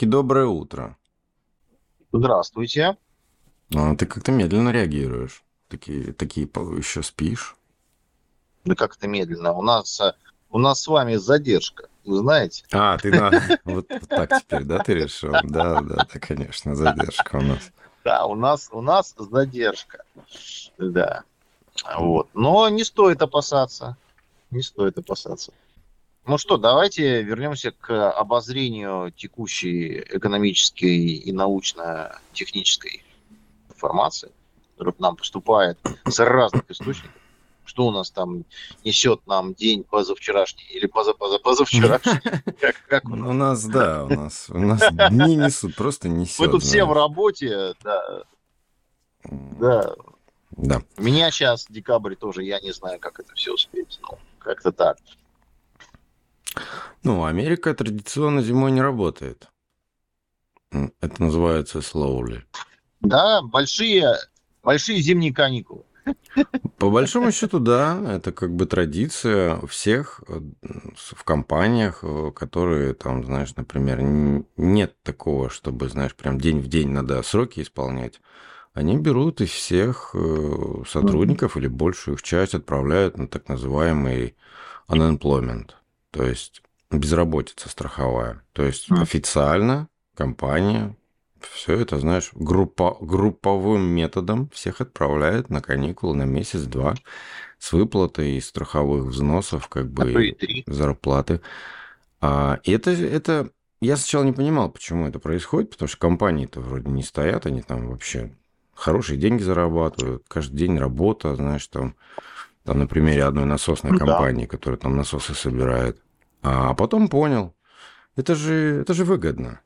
Таки доброе утро. Здравствуйте. А, ты как-то медленно реагируешь. Такие, такие еще спишь. Да как то медленно? У нас, э, у нас с вами задержка, вы знаете? А, ты на... вот, вот так теперь, да, ты решил? Да, да, да, конечно, задержка у нас. Да, у нас, у нас задержка. Да. Вот. Но не стоит опасаться. Не стоит опасаться. Ну что, давайте вернемся к обозрению текущей экономической и научно-технической информации, которая к нам поступает с разных источников. Что у нас там несет нам день позавчерашний или поза поза позавчерашний? Как, как у, нас? у нас, да, у нас, у нас дни несут, просто несет. Мы тут все в работе, да. Да. Да. У меня сейчас декабрь тоже, я не знаю, как это все успеть. Ну, как-то так. Ну, Америка традиционно зимой не работает. Это называется slowly. Да, большие, большие зимние каникулы. По большому счету, да, это как бы традиция всех э, в компаниях, э, которые там, знаешь, например, нет такого, чтобы, знаешь, прям день в день надо сроки исполнять. Они берут и всех э, сотрудников или большую их часть отправляют на так называемый unemployment, то есть безработица страховая. То есть официально компания все это, знаешь, группа, групповым методом всех отправляет на каникулы на месяц-два с выплатой из страховых взносов, как бы а и зарплаты. А это, это я сначала не понимал, почему это происходит, потому что компании-то вроде не стоят, они там вообще хорошие деньги зарабатывают, каждый день работа, знаешь, там, там на примере одной насосной ну компании, да. которая там насосы собирает. А потом понял, это же, это же выгодно.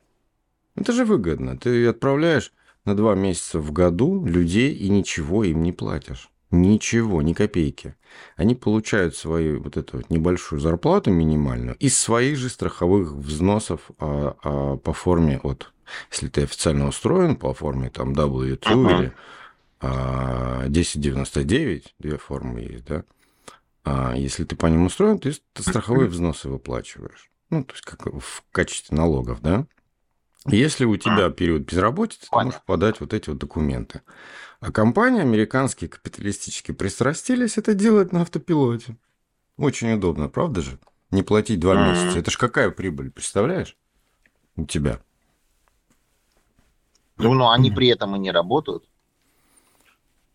Это же выгодно. Ты отправляешь на два месяца в году людей и ничего им не платишь. Ничего, ни копейки. Они получают свою вот эту вот небольшую зарплату минимальную из своих же страховых взносов а, а, по форме от, если ты официально устроен по форме там W2 uh-huh. или а, 1099, две формы есть, да. А если ты по ним устроен, ты страховые взносы выплачиваешь. Ну, то есть как в качестве налогов, да. Если у тебя период безработицы, ты можешь подать вот эти вот документы. А компании американские капиталистические пристрастились это делать на автопилоте. Очень удобно, правда же? Не платить два месяца. Это ж какая прибыль, представляешь? У тебя. Ну, но они при этом и не работают.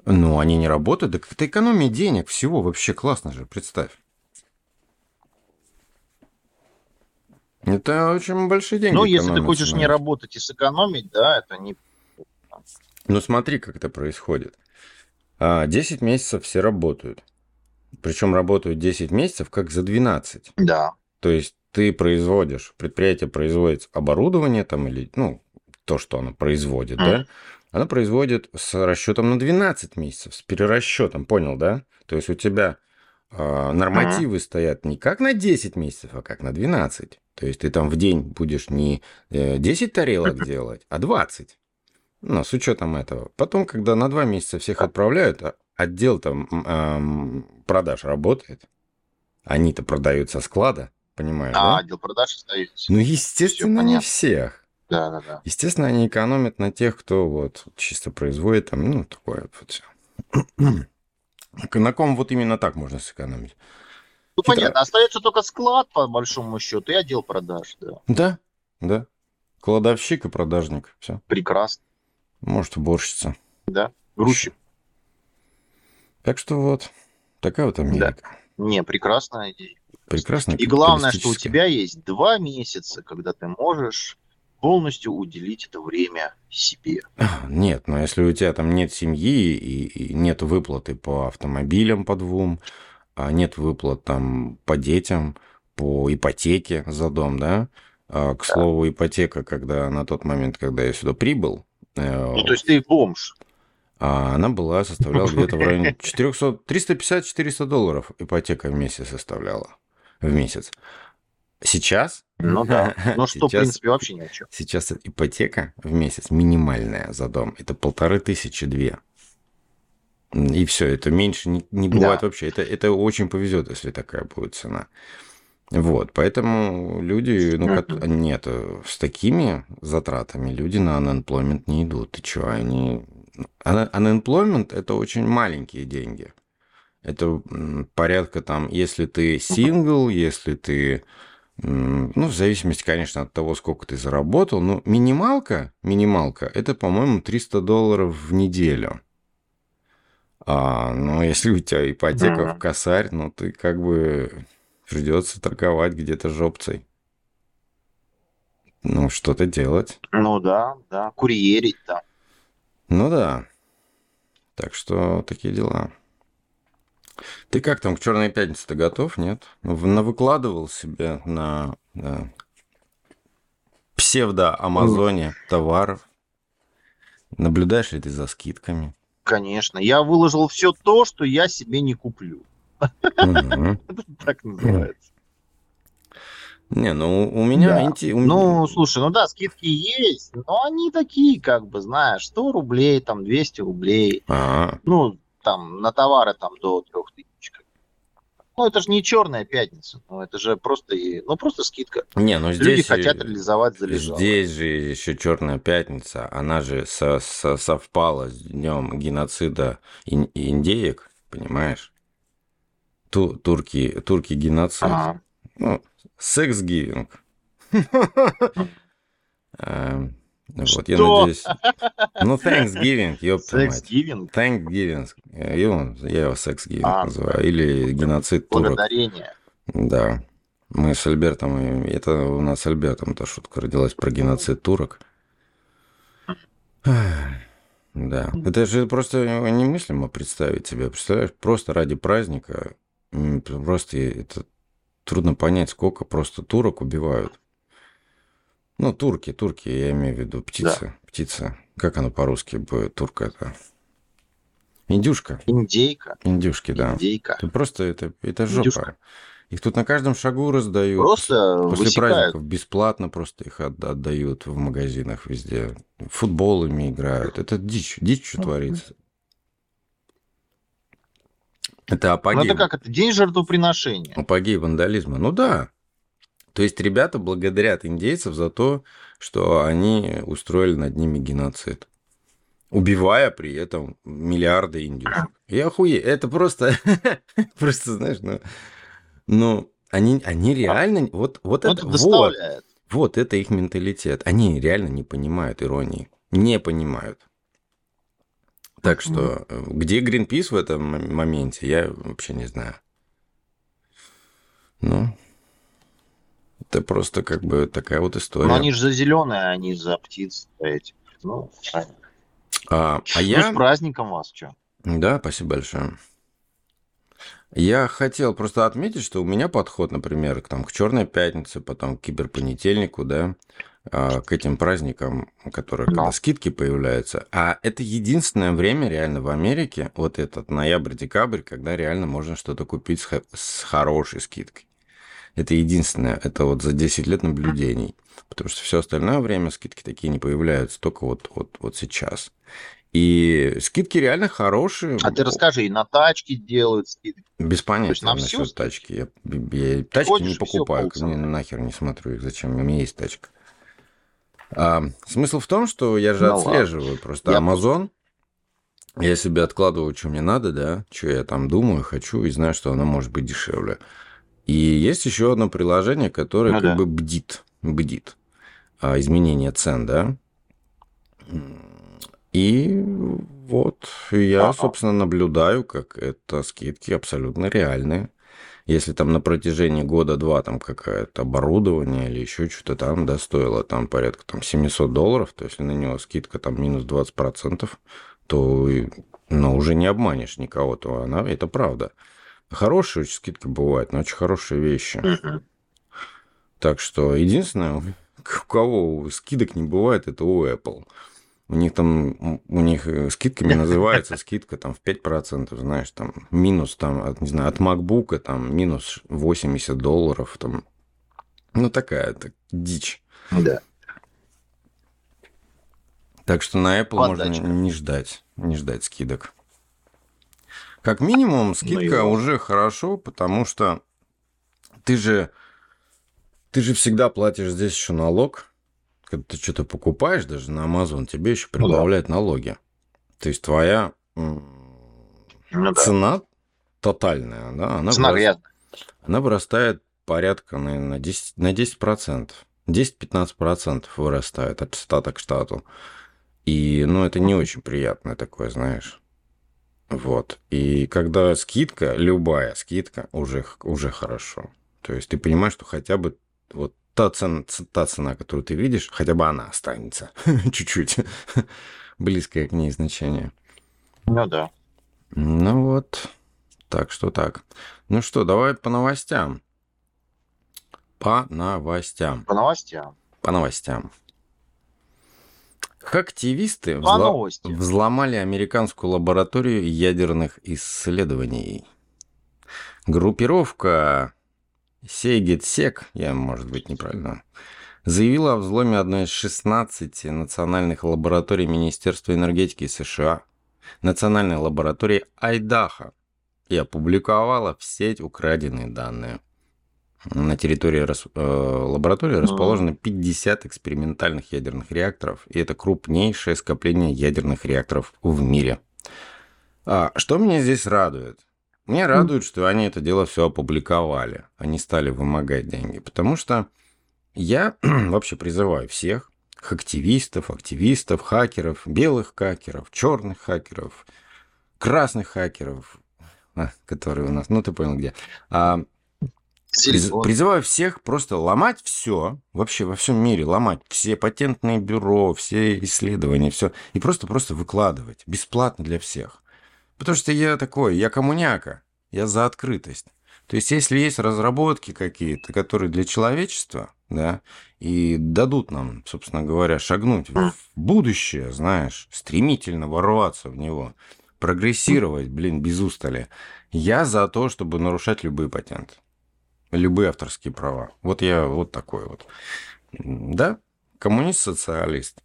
Ну, они не работают. Так это экономия денег всего. Вообще классно же, представь. Это очень большие деньги. Ну, если ты хочешь не работать и сэкономить, да, это не... Ну, смотри, как это происходит. 10 а, месяцев все работают. Причем работают 10 месяцев как за 12. Да. То есть ты производишь, предприятие производит оборудование там или, ну, то, что оно производит, mm. да, оно производит с расчетом на 12 месяцев, с перерасчетом, понял, да? То есть у тебя э, нормативы mm. стоят не как на 10 месяцев, а как на 12. То есть ты там в день будешь не 10 э, тарелок делать, а 20. Ну, с учетом этого. Потом, когда на 2 месяца всех отправляют, а отдел там эм, продаж работает. Они-то продают со склада, понимаешь, а, да? отдел продаж остается. Ну, естественно, не всех. Да, да, да. Естественно, они экономят на тех, кто вот чисто производит там, ну, такое вот все. На ком вот именно так можно сэкономить? Ну, Хитро... понятно, остается только склад, по большому счету, и отдел продаж, да. Да, да. Кладовщик и продажник, все. Прекрасно. Может, уборщица. Да, грузчик. Так что вот, такая вот Америка. Да. Не, прекрасная идея. Прекрасно. И главное, что у тебя есть два месяца, когда ты можешь полностью уделить это время себе. Нет, но если у тебя там нет семьи и, и нет выплаты по автомобилям по двум, а нет выплат там по детям, по ипотеке за дом, да? А, к слову, ипотека, когда на тот момент, когда я сюда прибыл... Э, ну, то есть ты бомж. А она была, составляла где-то в районе 400, 350-400 долларов ипотека в месяц составляла. В месяц. Сейчас? Ну да. Ну что, сейчас, в принципе, вообще ни о чем. Сейчас ипотека в месяц минимальная за дом. Это полторы тысячи две. И все, это меньше не, не бывает да. вообще. Это, это очень повезет, если такая будет цена. Вот, поэтому люди, ну, uh-huh. нет, с такими затратами люди на unemployment не идут. Ты что, они... Unemployment – это очень маленькие деньги. Это порядка там, если ты сингл, если ты, ну, в зависимости, конечно, от того, сколько ты заработал, но минималка, минималка, это, по-моему, 300 долларов в неделю. А, ну, если у тебя ипотека в косарь, ну, ты как бы придется торговать где-то жопцей. Ну, что-то делать. Ну да, да, курьерить там. Ну да. Так что такие дела. Ты как там к Черной пятнице-то готов, нет? Ну, выкладывал себе на, на псевдо-Амазоне товаров. Наблюдаешь ли ты за скидками? Конечно. Я выложил все то, что я себе не куплю. Так называется. Не, ну у меня... Да. Инти... Ну, слушай, ну да, скидки есть, но они такие, как бы, знаешь, 100 рублей, там, 200 рублей. А-а-а. Ну, там, на товары там до 3000. Ну, это же не черная пятница, ну, это же просто, ну, просто скидка. Не, ну здесь... Люди хотят реализовать залежалость. Здесь же еще черная пятница, она же со со совпала с днем геноцида ин индеек, понимаешь? Ту турки, турки геноцид. Ага. Ну, секс-гивинг. Вот, я надеюсь. Ну, Thanksgiving, ёпта Thanksgiving? мать. Thanksgiving. Я его Thanksgiving а, называю. Или геноцид турок. Благодарение. Да. Мы с Альбертом, это у нас с Альбертом эта шутка родилась про геноцид турок. Да. Это же просто немыслимо представить себе. Представляешь, просто ради праздника, просто это трудно понять, сколько просто турок убивают. Ну, турки, турки, я имею в виду птица. Да. Птица. Как она по-русски будет? Турка это. Индюшка. Индейка. Индюшки, да. Индейка. Это просто это, это жопа. Индюшка. Их тут на каждом шагу раздают. Просто После высекают. праздников бесплатно просто их отдают в магазинах везде. Футболами играют. Это дичь. Дичь, что творится. Это апогей. Ну, это как? Это день жертвоприношения. Апогей вандализма. Ну да. То есть ребята благодарят индейцев за то, что они устроили над ними геноцид. Убивая при этом миллиарды индюшек. Я охуею. Это просто, просто знаешь, ну, ну они, они реально, вот, вот это, вот, вот это их менталитет. Они реально не понимают иронии. Не понимают. Так что, э, где Гринпис в этом моменте, я вообще не знаю. Это просто как бы такая вот история. Но они же за зеленые, а не за птиц эти. Ну, а, а ну, я... с праздником вас, что? Да, спасибо большое. Я хотел просто отметить, что у меня подход, например, к, там, к Черной пятнице, потом к киберпонедельнику, да, а, к этим праздникам, которые, Но. когда скидки появляются. А это единственное время реально в Америке, вот этот ноябрь-декабрь, когда реально можно что-то купить с, с хорошей скидкой. Это единственное, это вот за 10 лет наблюдений. Потому что все остальное время скидки такие не появляются, только вот, вот, вот сейчас. И скидки реально хорошие. А ты расскажи, и на тачки делают скидки? Без понятия на насчет всю... тачки. Я, я тачки не покупаю, мне нахер не смотрю их, зачем, у меня есть тачка. А, смысл в том, что я же ну, отслеживаю ладно. просто я... Amazon. Я себе откладываю, что мне надо, да, что я там думаю, хочу, и знаю, что оно может быть дешевле. И есть еще одно приложение, которое ну, как да. бы бдит, бдит а, изменение цен, да. И вот я, собственно, наблюдаю, как это скидки абсолютно реальные. Если там на протяжении года-два там какое-то оборудование или еще что-то там, да, стоило там порядка там 700 долларов, то если на него скидка там минус 20%, то ну, уже не обманешь никого, то она, это правда. Хорошие скидки бывают, но очень хорошие вещи. Так что единственное, у кого скидок не бывает, это у Apple. У них там, у них э, скидками называется скидка там в 5%, знаешь, там минус там, от, не знаю, от MacBook там минус 80 долларов там. Ну, такая так, дичь. Да. Так что на Apple Подачка. можно не ждать, не ждать скидок. Как минимум, скидка ну, уже хорошо, потому что ты же ты же всегда платишь здесь еще налог. Когда ты что-то покупаешь, даже на Amazon, тебе еще Ну да. прибавляют налоги. То есть твоя Ну да. цена тотальная, да, она, Цена вырас- она вырастает порядка, наверное, на 10, на 10%. 10-15% вырастает от штата к штату. И, ну, это не очень приятное такое, знаешь. Вот. И когда скидка, любая скидка, уже, уже хорошо. То есть ты понимаешь, что хотя бы вот та цена, та цена, которую ты видишь, хотя бы она останется чуть-чуть близкое к ней значение. Ну да. Ну вот, так что так. Ну что, давай по новостям. По новостям. По новостям. По новостям. Хактивисты взло- взломали американскую лабораторию ядерных исследований. Группировка Сейгетсек, я, может быть, неправильно, заявила о взломе одной из 16 национальных лабораторий Министерства энергетики США, национальной лаборатории Айдаха, и опубликовала в сеть украденные данные. На территории рас- э, лаборатории расположено 50 экспериментальных ядерных реакторов, и это крупнейшее скопление ядерных реакторов в мире. А, что меня здесь радует? Меня радует, что они это дело все опубликовали, они стали вымогать деньги, потому что я вообще призываю всех активистов, активистов, хакеров, белых хакеров, черных хакеров, красных хакеров, а, которые у нас, ну ты понял где, а, Силикон. Призываю всех просто ломать все, вообще во всем мире ломать все патентные бюро, все исследования, все, и просто-просто выкладывать, бесплатно для всех. Потому что я такой, я коммуняка, я за открытость. То есть, если есть разработки какие-то, которые для человечества, да, и дадут нам, собственно говоря, шагнуть в будущее, знаешь, стремительно ворваться в него, прогрессировать, блин, без устали, я за то, чтобы нарушать любые патенты любые авторские права. Вот я вот такой вот. Да, коммунист-социалист.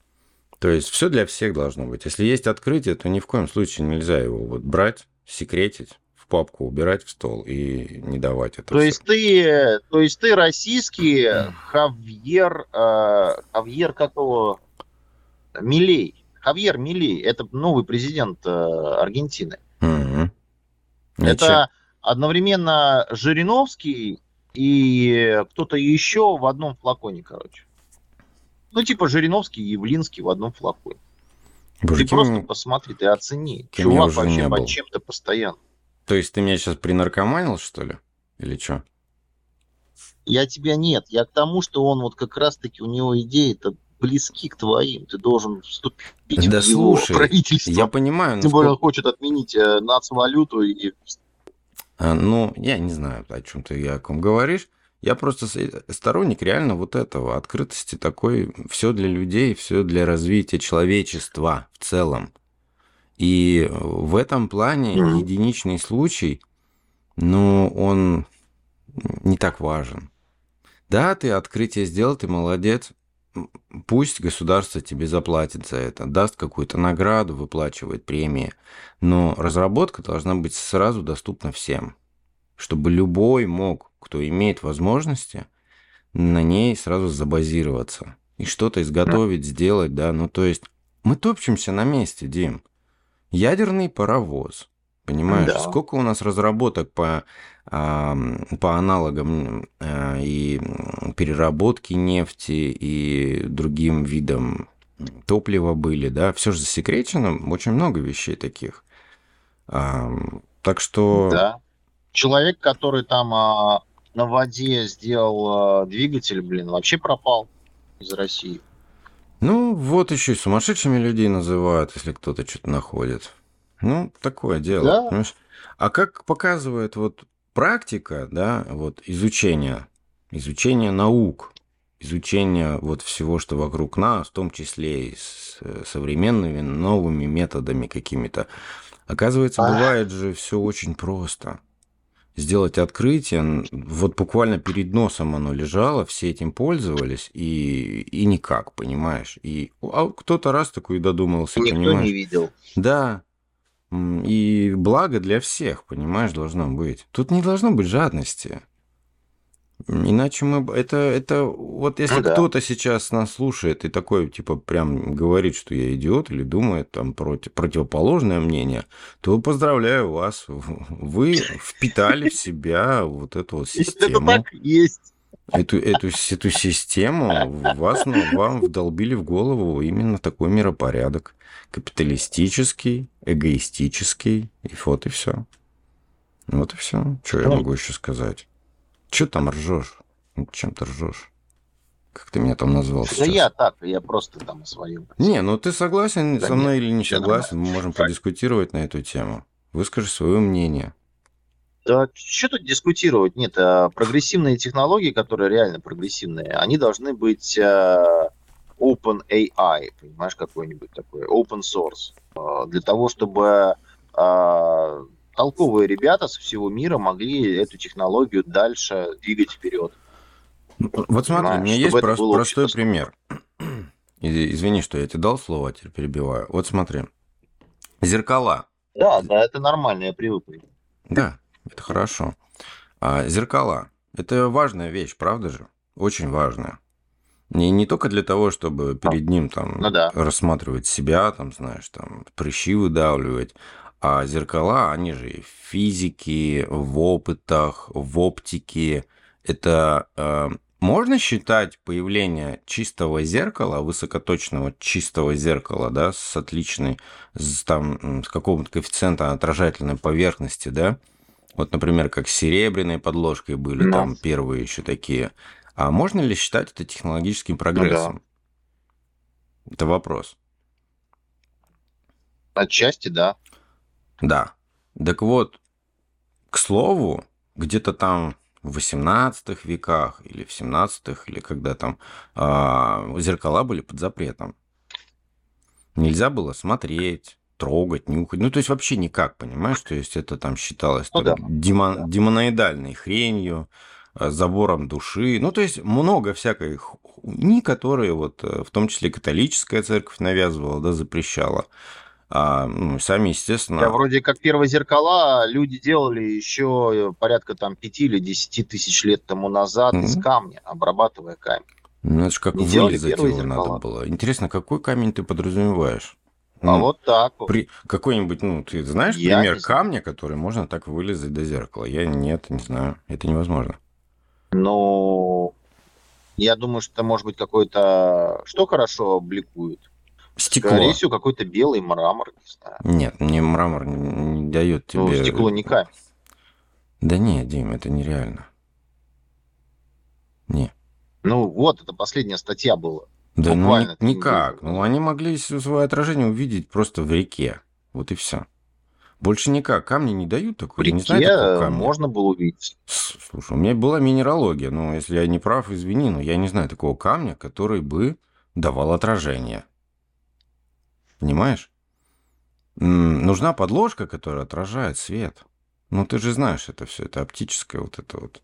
То есть все для всех должно быть. Если есть открытие, то ни в коем случае нельзя его вот брать, секретить, в папку убирать в стол и не давать это То всё. есть ты, то есть ты российский Хавьер, э, Хавьер какого? Милей. Хавьер Милей. Это новый президент э, Аргентины. Ничего. Это одновременно Жириновский и кто-то еще в одном флаконе, короче. Ну, типа Жириновский и Явлинский в одном флаконе. Боже, ты кем- просто посмотри, ты оцени. кем Чувак вообще под чем-то постоянно. То есть ты меня сейчас принаркоманил, что ли? Или что? Я тебя нет. Я к тому, что он вот как раз-таки у него идеи-то близки к твоим. Ты должен вступить Да в его слушай, правительство. Я понимаю, Тем более насколько- он хочет отменить э, нацвалюту и Ну, я не знаю, о чем ты о ком говоришь. Я просто с- сторонник реально вот этого, открытости такой, все для людей, все для развития человечества в целом. И в этом плане единичный случай, ну, он не так важен. Да, ты открытие сделал, ты молодец. Пусть государство тебе заплатит за это, даст какую-то награду, выплачивает премии. Но разработка должна быть сразу доступна всем, чтобы любой мог, кто имеет возможности, на ней сразу забазироваться и что-то изготовить, сделать, да. Ну, то есть мы топчемся на месте, Дим. Ядерный паровоз. Понимаешь, Да. сколько у нас разработок по, по аналогам и переработки нефти и другим видам топлива были, да, все же засекречено, очень много вещей таких. Ам, так что... Да. Человек, который там а, на воде сделал а, двигатель, блин, вообще пропал из России. Ну, вот еще и сумасшедшими людей называют, если кто-то что-то находит. Ну, такое дело. Да. понимаешь? А как показывает вот практика, да, вот изучение, изучение наук, изучение вот всего, что вокруг нас, в том числе и с э, современными новыми методами какими-то, оказывается, бывает же все очень просто. Сделать открытие, вот буквально перед носом оно лежало, все этим пользовались, и, и никак, понимаешь? И а кто-то раз такой додумался, Никто понимаешь? не видел. Да. И благо для всех, понимаешь, должно быть. Тут не должно быть жадности. Иначе мы... Это, это вот если Ну да. кто-то сейчас нас слушает и такой, типа, прям говорит, что я идиот или думает там против, противоположное мнение, то поздравляю вас. Вы впитали в себя вот эту вот Это систему. так есть. Эту, эту, эту систему вас, ну, вам вдолбили в голову именно такой миропорядок. Капиталистический, эгоистический, и вот и все. Вот и все. Что я Ну. могу еще сказать? Че там ржешь? Ну, Чем ты ржешь? Как ты меня там назвал Да сейчас? я так, я просто там о своем. Не, ну ты согласен Да со мной нет, или не согласен? Мы можем подискутировать на эту тему. Выскажи свое мнение. Да что тут дискутировать? Нет, а, прогрессивные технологии, которые реально прогрессивные, они должны быть а, open AI, понимаешь, какой-нибудь такой, open source. А, Для того, чтобы а, толковые ребята со всего мира могли эту технологию дальше двигать вперед. Вот смотри, у Понимаешь, меня чтобы есть это прос- было простой пример. Извини, что я тебе дал слово, а теперь перебиваю. Вот смотри. Зеркала. Да, да, это нормально, я привык. Да, это хорошо. А зеркала. Это важная вещь, правда же? Очень важная. Не, не только для того, чтобы перед ним там Ну да. рассматривать себя, там, знаешь, там, прыщи выдавливать, а зеркала, они же в физике, в опытах, в оптике. Это э, можно считать появление чистого зеркала, высокоточного чистого зеркала, да, с отличной, с, там, с какого-то коэффициента отражательной поверхности, да, вот, например, как с серебряной подложкой были Ну. там первые еще такие. А можно ли считать это технологическим прогрессом? Это вопрос. Отчасти, да. Да. Так вот, к слову, где-то там в 18 веках или в 17 или когда там а, зеркала были под запретом. Нельзя было смотреть, трогать, нюхать. Ну, то есть вообще никак, понимаешь? То есть это там считалось Ну да. демон- Да. демоноидальной хренью, э, забором души. Ну, то есть много всякой хуйни, которые вот э, в том числе католическая церковь навязывала, да, запрещала. А, ну, сами, естественно... Да, вроде как первые зеркала люди делали еще порядка там 5 или 10 тысяч лет тому назад из Мгм. камня, обрабатывая камень. Ну, это же как Не первые его надо зеркала. было. Интересно, какой камень ты подразумеваешь? А Ну, вот так вот. при... Какой-нибудь, ну, ты знаешь Я пример камня, который можно так вылезать до зеркала? Я нет, не знаю. Это невозможно. Ну, я думаю, что это может быть какой-то... Что хорошо бликует? Стекло. Скорее всего, какой-то белый мрамор, не знаю. Нет, мне мрамор не, не дает тебе... Ну, стекло не камень. Да нет, Дим, это нереально. Не. Ну, вот, это последняя статья была. Да ну, Буквально недели никак. Ну, они могли свое отражение увидеть просто в реке. Вот и все. Больше никак. Камни не дают В такой. Не реке знаю такого э, камня. можно было увидеть. Слушай, у меня была минералогия, но если я не прав, извини, но я не знаю такого камня, который бы давал отражение. Понимаешь? Нужна подложка, которая отражает свет. Ну, ты же знаешь это все, это оптическое вот это вот.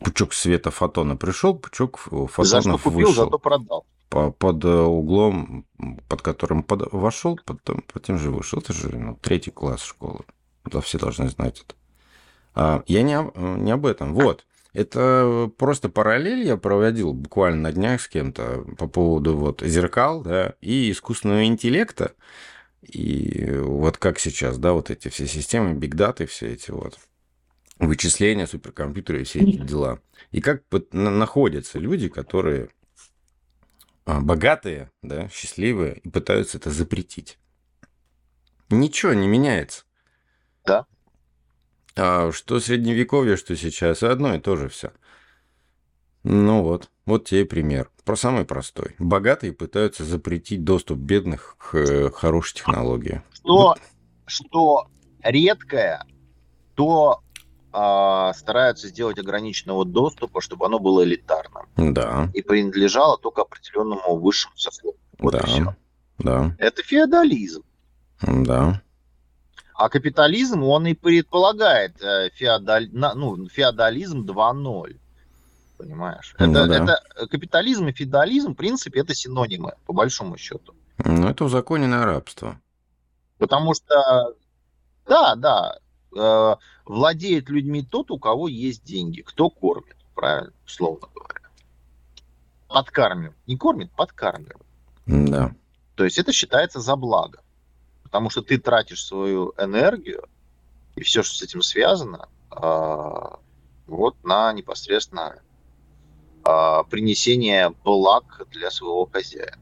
Пучок света фотона пришел, пучок ф- За что фотонов купил, вышел. зато продал. По- под э, углом, под которым под- вошел, потом по тем же вышел. Это же ну, третий класс школы. Да, все должны знать это. А, я не, об- не об этом. Вот. Это просто параллель я проводил буквально на днях с кем-то по поводу вот зеркал, да, и искусственного интеллекта. И вот как сейчас, да, вот эти все системы, бигдаты, все эти вот вычисления, суперкомпьютеры и все эти дела. И как находятся люди, которые а, богатые, да, счастливые, и пытаются это запретить. Ничего не меняется. Да. А что средневековье, что сейчас, одно и то же все. Ну вот, вот тебе и пример. Про самый простой. Богатые пытаются запретить доступ бедных к э, хорошей технологии. Что, что редкое, то а, стараются сделать ограниченного доступа, чтобы оно было элитарным Да, и принадлежало только определенному высшему сословию. Вот и да, все. да, Это феодализм. да. А капитализм, он и предполагает э, феодаль... на- ну, феодализм 2.0. Понимаешь? Ну это, да. это э, капитализм и феодализм, в принципе, это синонимы, по большому счету. Ну, это узаконенное рабство. Потому что, да, да, э, владеет людьми тот, у кого есть деньги, кто кормит, правильно, условно говоря. Подкармливает. Не кормит, подкармливает. Да. То есть это считается за благо. Потому что ты тратишь свою энергию и все, что с этим связано, а, вот на непосредственно а, принесение благ для своего хозяина.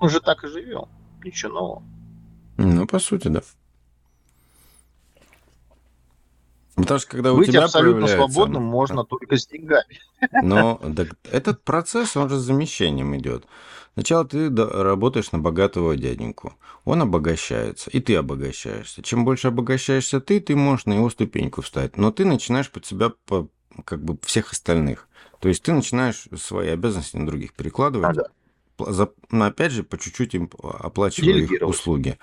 Мы же так и живем. Ничего нового. Ну, по сути, да. Потому что когда Быть у тебя абсолютно появляется... свободным можно только с деньгами. Но так этот процесс, он же с замещением идет. Сначала ты работаешь на богатого дяденьку. Он обогащается, и ты обогащаешься. Чем больше обогащаешься ты, ты можешь на его ступеньку встать. Но ты начинаешь под себя по, как бы всех остальных. То есть ты начинаешь свои обязанности на других перекладывать. А, но опять же, по чуть-чуть им оплачивая их услуги.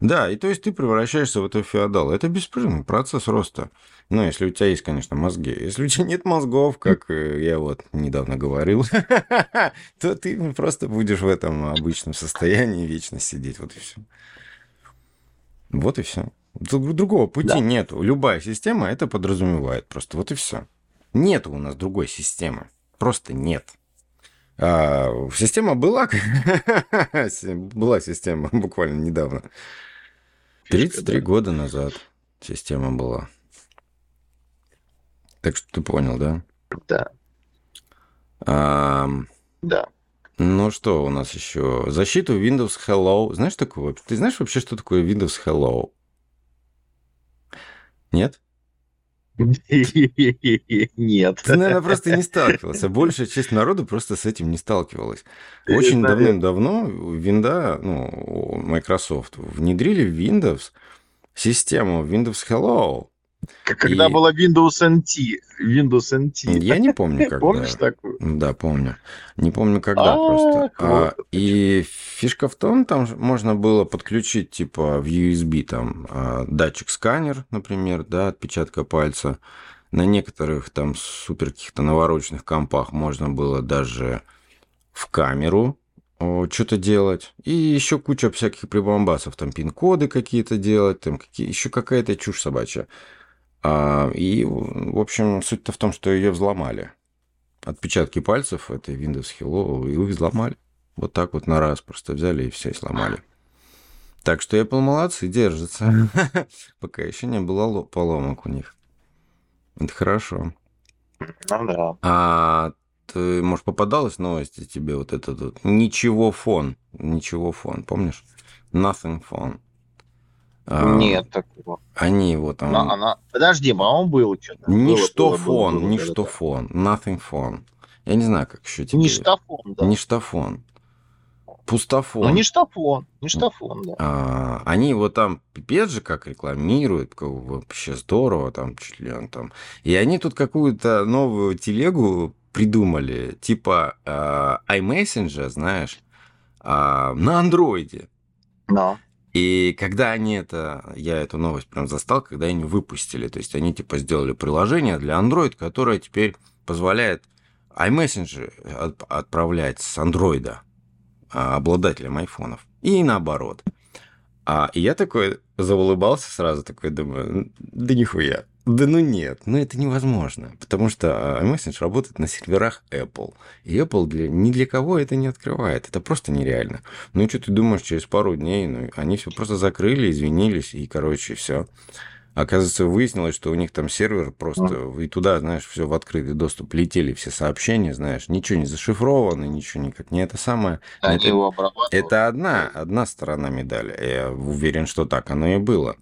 Да, и то есть ты превращаешься в этого феодала. Это беспрерывный процесс роста. Ну, если у тебя есть, конечно, мозги. Если у тебя нет мозгов, как э, я вот недавно говорил, то ты просто будешь в этом обычном состоянии вечно сидеть. Вот и все. Вот и все. Другого пути Да. нету. Любая система это подразумевает просто. Вот и все. Нету у нас другой системы. Просто нет. А, система была, была система буквально недавно. Фишка, 33 да. года назад система была. Так что ты понял, да? Да, А, да. ну что у нас еще? Защиту Windows Hello. Знаешь такое? Ты знаешь вообще, что такое Windows Hello? Нет? Нет. Ты, наверное, просто не сталкивался. Большая часть народу просто с этим не сталкивалась. Очень давным-давно Винда, ну, Microsoft внедрили в Windows систему Windows Hello. Когда И- была Windows NT. Windows NT. Я не помню, когда. Помнишь такую? Да, помню. Не помню, когда А, просто. А, и фишка в том, там можно было подключить, типа, в USB там а, датчик-сканер, например, да, отпечатка пальца. На некоторых там супер каких-то навороченных компах можно было даже в камеру что-то делать. И еще куча всяких прибамбасов. Там пин-коды какие-то делать, там какие... еще какая-то чушь собачья. А, и, в общем, суть-то в том, что ее взломали. Отпечатки пальцев этой Windows Hello, и их взломали. Вот так вот на раз просто взяли и все и сломали. Так что Apple молодцы, держатся. Пока еще не было ло- поломок у них. Это хорошо. Ну да. А ты, может, попадалась новости тебе вот этот вот ничего фон, ничего фон, помнишь? Nothing phone. А, Нет такого. Они его там... Она, она- Подожди, по-моему, было что-то. Ничто Было, было, фон, было, было, ничто да-да-да. фон, nothing phone. Я не знаю, как еще тебе... Ништафон, да. Ништафон. Пустофон. Ну, ништафон. Ништафон, да. А, они его там пипец же как рекламируют, как вообще здорово, там член там. И они тут какую-то новую телегу придумали, типа а, iMessenger, знаешь, а, на андроиде. Но. И когда они это, я эту новость прям застал, когда они выпустили, то есть они типа сделали приложение для Android, которое теперь позволяет iMessenger от- отправлять с андроида а, обладателям айфонов. И наоборот. А, и я такой заулыбался сразу, такой думаю, да нихуя. Да ну нет, ну это невозможно, потому что а, iMessage работает на серверах Apple. И Apple для, ни для кого это не открывает. Это просто нереально. Ну и что ты думаешь, через пару дней, ну, они все просто закрыли, извинились, и, короче, все. Оказывается, выяснилось, что у них там сервер просто, и туда, знаешь, все в открытый доступ летели все сообщения, знаешь, ничего не зашифровано, ничего никак не это самое. Они это, его это одна, одна сторона медали. Я уверен, что так оно и было.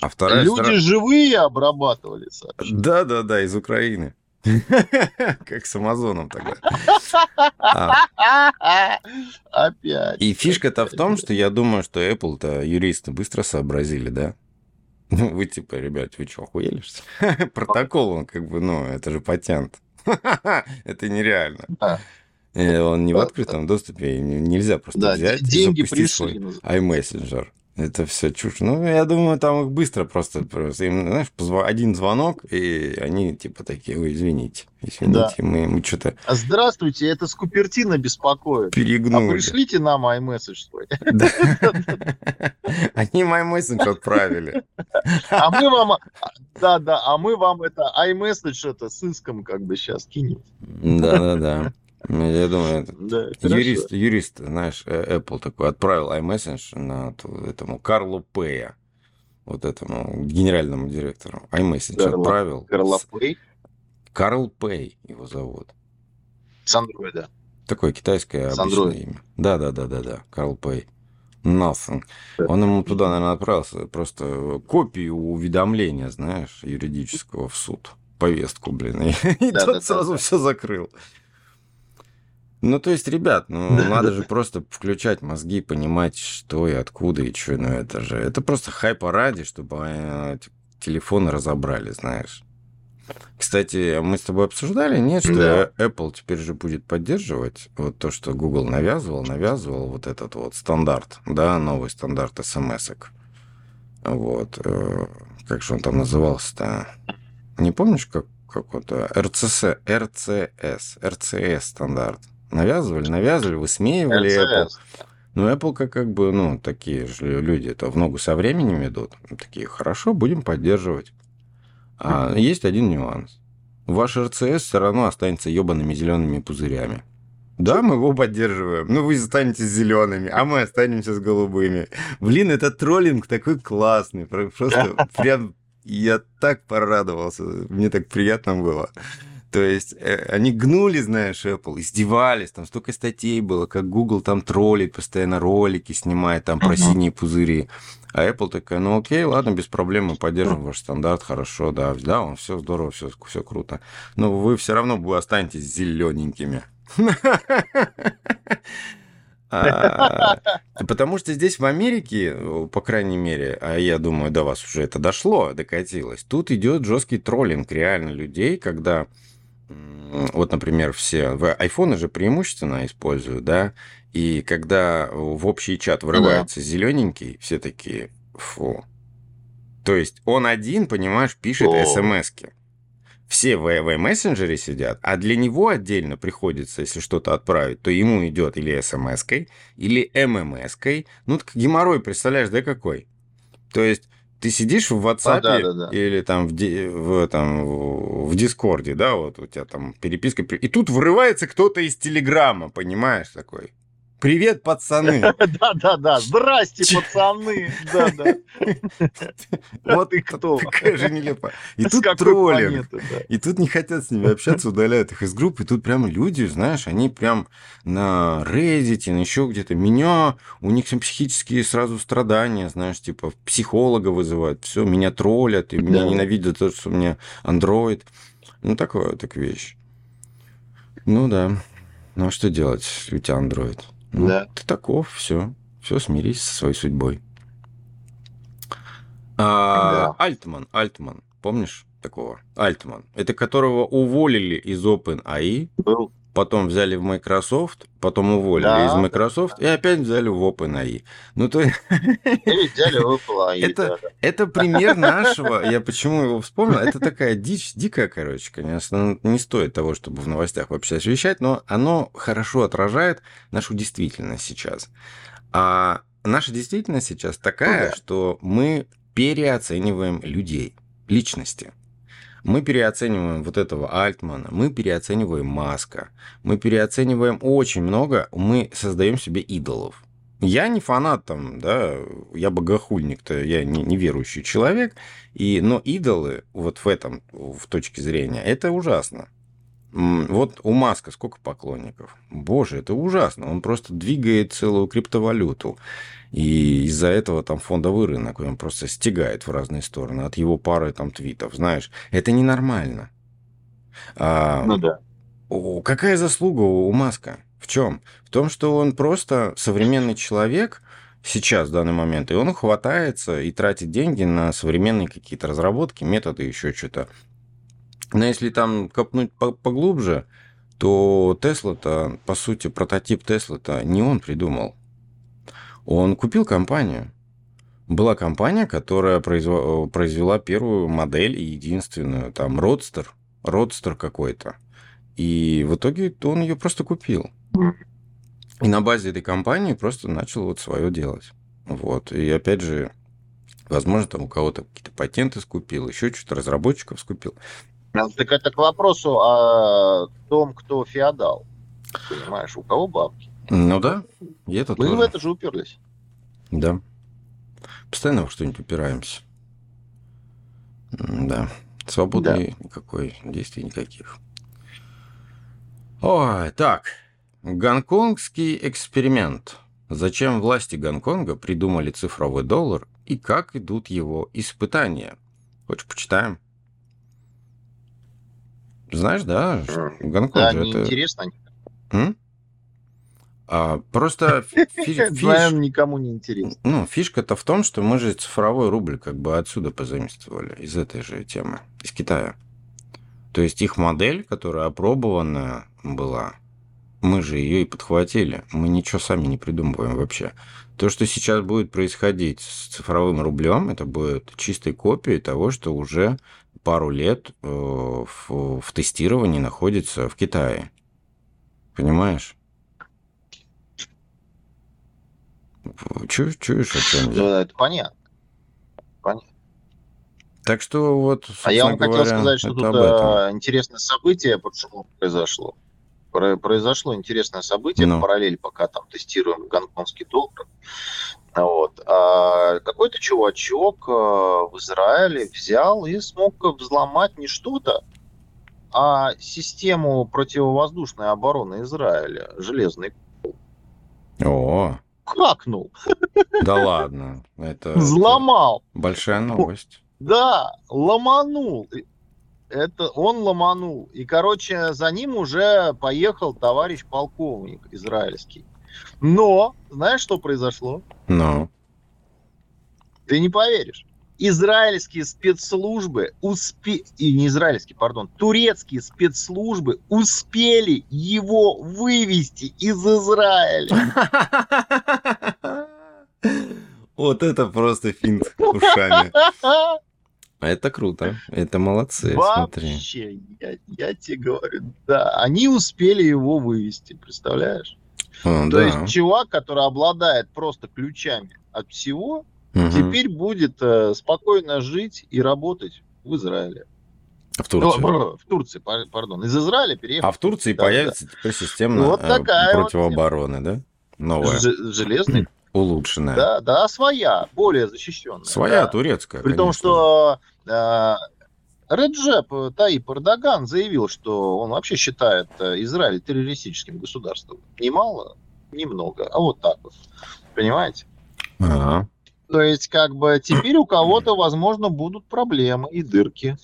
А вторая Люди сторона... живые обрабатывали сообщения. Да, да, да, из Украины. Как с Амазоном тогда. А, Опять. И фишка-то в том, что я думаю, что Apple-то юристы быстро сообразили, да? Ну, вы типа, ребят, вы что, охуели, что? Протокол, он как бы, ну, это же патент. Это нереально. Да. И Он не в Да, открытом доступе, нельзя просто взять и запустить свой пришли. называется. iMessenger. Это все чушь. Ну, я думаю, там их быстро просто, просто им, знаешь, один звонок, и они типа такие, ой, извините, извините, мы, мы что-то А Здравствуйте, это Скупертина беспокоит. А перегнули. пришлите нам iMessage свой. Да. Они мессендж отправили. А мы вам... Да, да, а мы вам это iMessage это с иском как бы сейчас кинем. Да, да, да. Я думаю, да, юрист, юрист, знаешь, э, Apple такой отправил iMessage на этому Карлу Пэя, вот этому генеральному директору. iMessage Карла, отправил. Карла Пэй? Карл Пэй его зовут. С андроида. Такое китайское С обычное Android. имя. Да, да, да, да, да. Карл Пэй. Nothing. Он ему туда, наверное, отправился просто копию уведомления, знаешь, юридического в суд. Повестку, блин. И, и да, тот да, сразу да. все закрыл. Ну, то есть, ребят, ну, да, надо да. же просто включать мозги, понимать, что и откуда, и что. Ну, это же... Это просто хайпа ради, чтобы э, телефоны разобрали, знаешь. Кстати, мы с тобой обсуждали, нет, что да. Apple теперь же будет поддерживать вот то, что Google навязывал, навязывал вот этот вот стандарт, да, новый стандарт смс -ок. Вот. Э, как же он там назывался-то? Не помнишь, как какой-то РЦС, РЦС, РЦС стандарт. Навязывали, навязывали, высмеивали Apple. Ну, Apple как, как бы, ну, такие же люди, это в ногу со временем идут. Такие, хорошо, будем поддерживать. А есть один нюанс. Ваш РЦС все равно останется ебаными зелеными пузырями. Да, мы его поддерживаем. Ну, вы останетесь зелеными, а мы останемся с голубыми. Блин, это троллинг такой классный. Просто прям я так порадовался. Мне так приятно было. То есть э, они гнули, знаешь, Apple, издевались, там столько статей было, как Google там троллит, постоянно ролики снимает там про синие пузыри. А Apple такая, ну окей, ладно, без проблем, мы поддержим ваш стандарт, хорошо, да, да, он все здорово, все, все круто. Но вы все равно вы останетесь зелененькими. А, потому что здесь в Америке, по крайней мере, а я думаю, до вас уже это дошло, докатилось, тут идет жесткий троллинг реально людей, когда вот, например, все в айфоны же преимущественно используют, да, и когда в общий чат вырывается да. зелененький, все такие, фу. То есть он один, понимаешь, пишет смс-ки. Все в, в мессенджере сидят, а для него отдельно приходится, если что-то отправить, то ему идет или смс-кой, или ммс-кой. Ну, так геморрой, представляешь, да, какой? То есть ты сидишь в WhatsApp а, да, да, да. или там в, в, там в Дискорде, да, вот у тебя там переписка, и тут врывается кто-то из Телеграма, понимаешь, такой. Привет, пацаны. Да-да-да, здрасте, пацаны. Да-да. Вот и кто. Такая же нелепая. И тут троллинг. И тут не хотят с ними общаться, удаляют их из группы. И тут прям люди, знаешь, они прям на Reddit, на еще где-то. Меня, у них там психические сразу страдания, знаешь, типа психолога вызывают. Все, меня троллят, и меня ненавидят то, что у меня Android. Ну, такое так вещь. Ну да. Ну а что делать, у тебя Android? Ну, да. Ты таков, все. Все, смирись со своей судьбой. А, да. Альтман, Альтман, помнишь такого? Альтман. Это которого уволили из OpenAI. Был потом взяли в Microsoft, потом уволили да, из Microsoft да. и опять взяли в OpenAI. Ну, то есть... взяли в OpenAI, это, да. это пример нашего, я почему его вспомнил, это такая дичь, дикая, короче, конечно, не стоит того, чтобы в новостях вообще освещать, но оно хорошо отражает нашу действительность сейчас. А наша действительность сейчас такая, ну, да. что мы переоцениваем людей, личности. Мы переоцениваем вот этого Альтмана, мы переоцениваем Маска, мы переоцениваем очень много, мы создаем себе идолов. Я не фанат там, да, я богохульник-то, я не, не верующий человек, и, но идолы вот в этом, в точке зрения, это ужасно. Вот у Маска сколько поклонников? Боже, это ужасно. Он просто двигает целую криптовалюту. И из-за этого там фондовый рынок, он просто стегает в разные стороны от его пары там твитов. Знаешь, это ненормально. А, ну да. Какая заслуга у Маска? В чем? В том, что он просто современный человек сейчас, в данный момент, и он хватается и тратит деньги на современные какие-то разработки, методы, еще что-то. Но если там копнуть поглубже, то Тесла-то, по сути, прототип Тесла-то не он придумал. Он купил компанию. Была компания, которая произвела первую модель и единственную, там, Родстер, Родстер какой-то. И в итоге он ее просто купил. И на базе этой компании просто начал вот свое делать. Вот. И опять же, Возможно, там у кого-то какие-то патенты скупил, еще что-то разработчиков скупил. Так это к вопросу о том, кто феодал. Понимаешь, у кого бабки. Ну да, и это Мы тоже. в это же уперлись. Да. Постоянно во что-нибудь упираемся. Да. Свободы никакой, действий никаких. Ой, так. Гонконгский эксперимент. Зачем власти Гонконга придумали цифровой доллар и как идут его испытания? Хочешь, почитаем? Знаешь, да, Гонконг Да, же это... неинтересно. М? А, просто фи- фи- фиш- Знаем, никому не интересно. ну, фишка-то в том, что мы же цифровой рубль как бы отсюда позаимствовали, из этой же темы, из Китая. То есть их модель, которая опробована была, мы же ее и подхватили. Мы ничего сами не придумываем вообще. То, что сейчас будет происходить с цифровым рублем, это будет чистой копией того, что уже пару лет э, в, в тестировании находится в Китае. Понимаешь? Чуешь, чуешь, о чем я? Ну, это понятно. Понятно. Так что вот, А я вам собственно хотел говоря, сказать, что тут а, интересное событие почему произошло. Про- Произошло интересное событие, Ну. параллель пока там тестируем гонконгский доллар. Вот. А какой-то чувачок а, в Израиле взял и смог взломать не что-то, а систему противовоздушной обороны Израиля, железный О, какнул, да ладно. Это, это взломал. большая новость. Да, ломанул. Это он ломанул. И, короче, за ним уже поехал товарищ полковник израильский. Но, знаешь, что произошло? Ну, Ты не поверишь. Израильские спецслужбы успе... и не израильские, пардон, турецкие спецслужбы успели его вывести из Израиля. Вот это просто финт ушами. Это круто. Это молодцы, смотри. Вообще, я, я тебе говорю, да, они успели его вывести, представляешь? О, То да. есть чувак, который обладает просто ключами от всего, Мгм. теперь будет э, спокойно жить и работать в Израиле. В Турции. О, в Турции, пар- пардон. Из Израиля переехал А в Турции Да, появится теперь система Вот э, такая вот противообороны, да? Новая, Ж- железный. улучшенная. Да, да, своя, более защищенная. Своя да. турецкая, При том, конечно. что э, Реджеп Таип Эрдоган заявил, что он вообще считает э, Израиль террористическим государством. Ни мало, ни много, а вот так вот. Понимаете? Ага. То есть, как бы, теперь у кого-то, возможно, будут проблемы и дырки.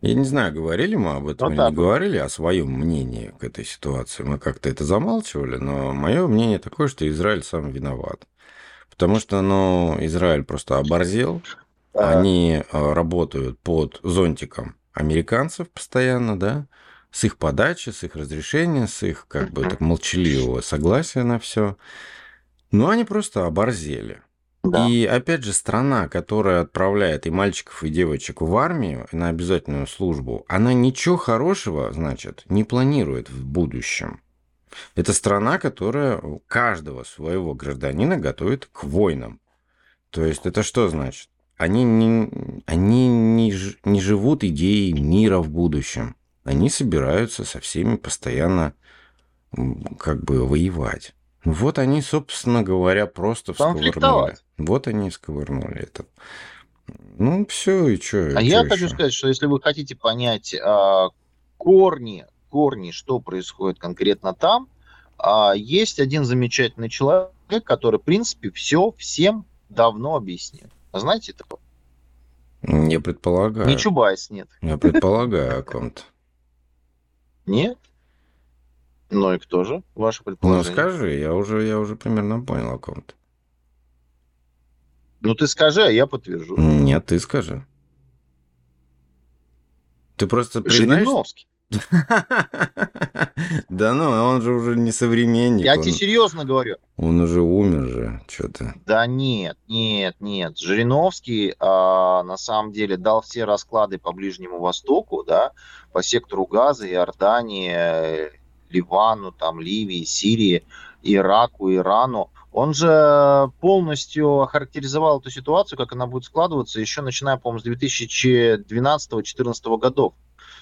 Я не знаю, говорили мы об этом Вот или не говорили, о своем мнении к этой ситуации. Мы как-то это замалчивали, но мое мнение такое, что Израиль сам виноват. Потому что, ну, Израиль просто оборзел, Они э, работают под зонтиком американцев постоянно, да, с их подачи, с их разрешения, с их как бы так молчаливого согласия на все. Но они просто оборзели. да. И опять же, страна, которая отправляет и мальчиков, и девочек в армию на обязательную службу, она ничего хорошего, значит, не планирует в будущем. Это страна, которая каждого своего гражданина готовит к войнам. То есть это что значит? Они не, они не, не живут идеей мира в будущем. Они собираются со всеми постоянно как бы воевать. Вот они, собственно говоря, просто всковырнули. Вот они и сковырнули это. Ну, все, и что? А я хочу сказать, что если вы хотите понять а, корни, корни, что происходит конкретно там, а, есть один замечательный человек, который, в принципе, все всем давно объяснил. А Знаете такого? Я предполагаю. Не Чубайс, нет. Я предполагаю о ком-то. Нет? Ну и кто же? Ваше Ну, предположение? скажи, я уже, я уже примерно понял о ком-то. Ну ты скажи, а я подтвержу. Нет, ты скажи. Ты просто признаешь... Жириновский. Да ну, он же уже не современник. Я он, тебе серьезно говорю. он уже умер же, что-то. Да нет, нет, нет. Жириновский а, на самом деле дал все расклады по Ближнему Востоку, да, по сектору Газа, Иордании, Ливану, там, Ливии, Сирии, Ираку, Ирану. Он же полностью охарактеризовал эту ситуацию, как она будет складываться, еще начиная, по-моему, с 2012-2014 годов.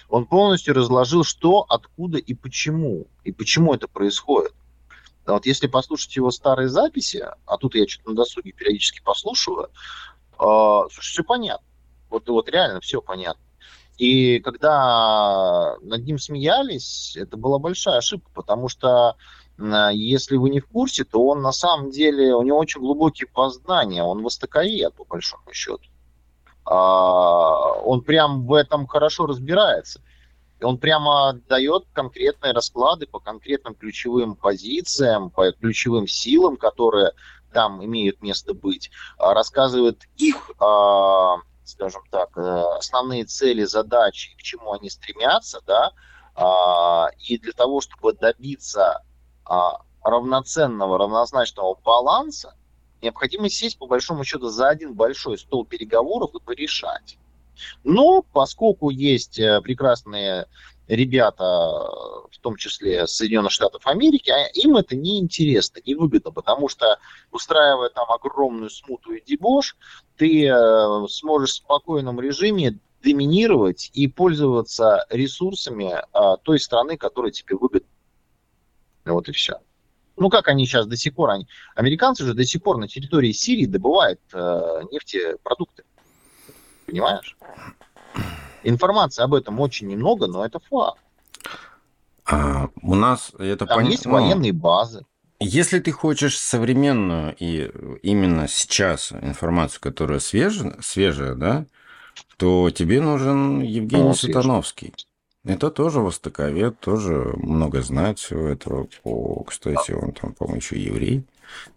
Он полностью разложил, что, откуда и почему. И почему это происходит. Вот если послушать его старые записи, а тут я что-то на досуге периодически послушаю, э, слушай, все понятно. Вот, вот реально все понятно. И когда над ним смеялись, это была большая ошибка, потому что если вы не в курсе, то он на самом деле, у него очень глубокие познания, он востоковед, по большому счету. А, он прям в этом хорошо разбирается. Он прямо дает конкретные расклады по конкретным ключевым позициям, по ключевым силам, которые там имеют место быть, а, рассказывает их а, скажем так, э, основные цели, задачи, к чему они стремятся, да, и для того, чтобы добиться равноценного, равнозначного баланса, необходимо сесть, по большому счету, за один большой стол переговоров и порешать. Но поскольку есть э, прекрасные ребята, в том числе Соединенных Штатов Америки, а им это не интересно, не выгодно, потому что устраивая там огромную смуту и дебош, ты э, сможешь в спокойном режиме доминировать и пользоваться ресурсами а, той страны, которая тебе выгодна. Вот и все. Ну, как они сейчас до сих пор, они, американцы же до сих пор на территории Сирии добывают э, нефтепродукты. Понимаешь? Информации об этом очень немного, но это факт. А, у нас это Там пон... есть ну, военные базы. Если ты хочешь современную и именно сейчас информацию, которая свежая, свежая да, то тебе нужен Евгений ну, Сатановский. Это тоже востоковед, тоже много знает всего этого. О, кстати, он там, по-моему, еще еврей.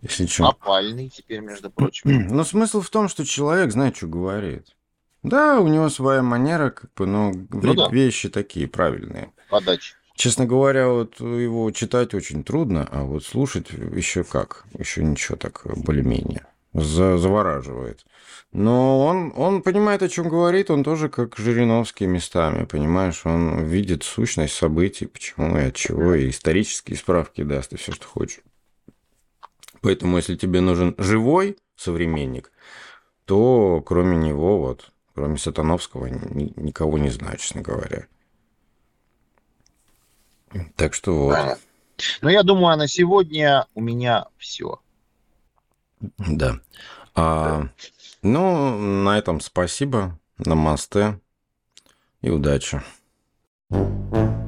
Если что. Опальный теперь, между прочим. Но смысл в том, что человек знает, что говорит. Да, у него своя манера, как бы, но ну, да. вещи такие правильные. Подача. Честно говоря, вот его читать очень трудно, а вот слушать еще как, еще ничего так более-менее завораживает. Но он, он понимает, о чем говорит, он тоже как Жириновский местами, понимаешь, он видит сущность событий, почему и от чего, и исторические справки даст, и все, что хочешь. Поэтому, если тебе нужен живой современник, то кроме него, вот, кроме Сатановского, ни, никого не знаю, честно говоря. Так что вот. Ну, я думаю, на сегодня у меня все. Да. А, ну, на этом спасибо. Намасте и удачи. thank you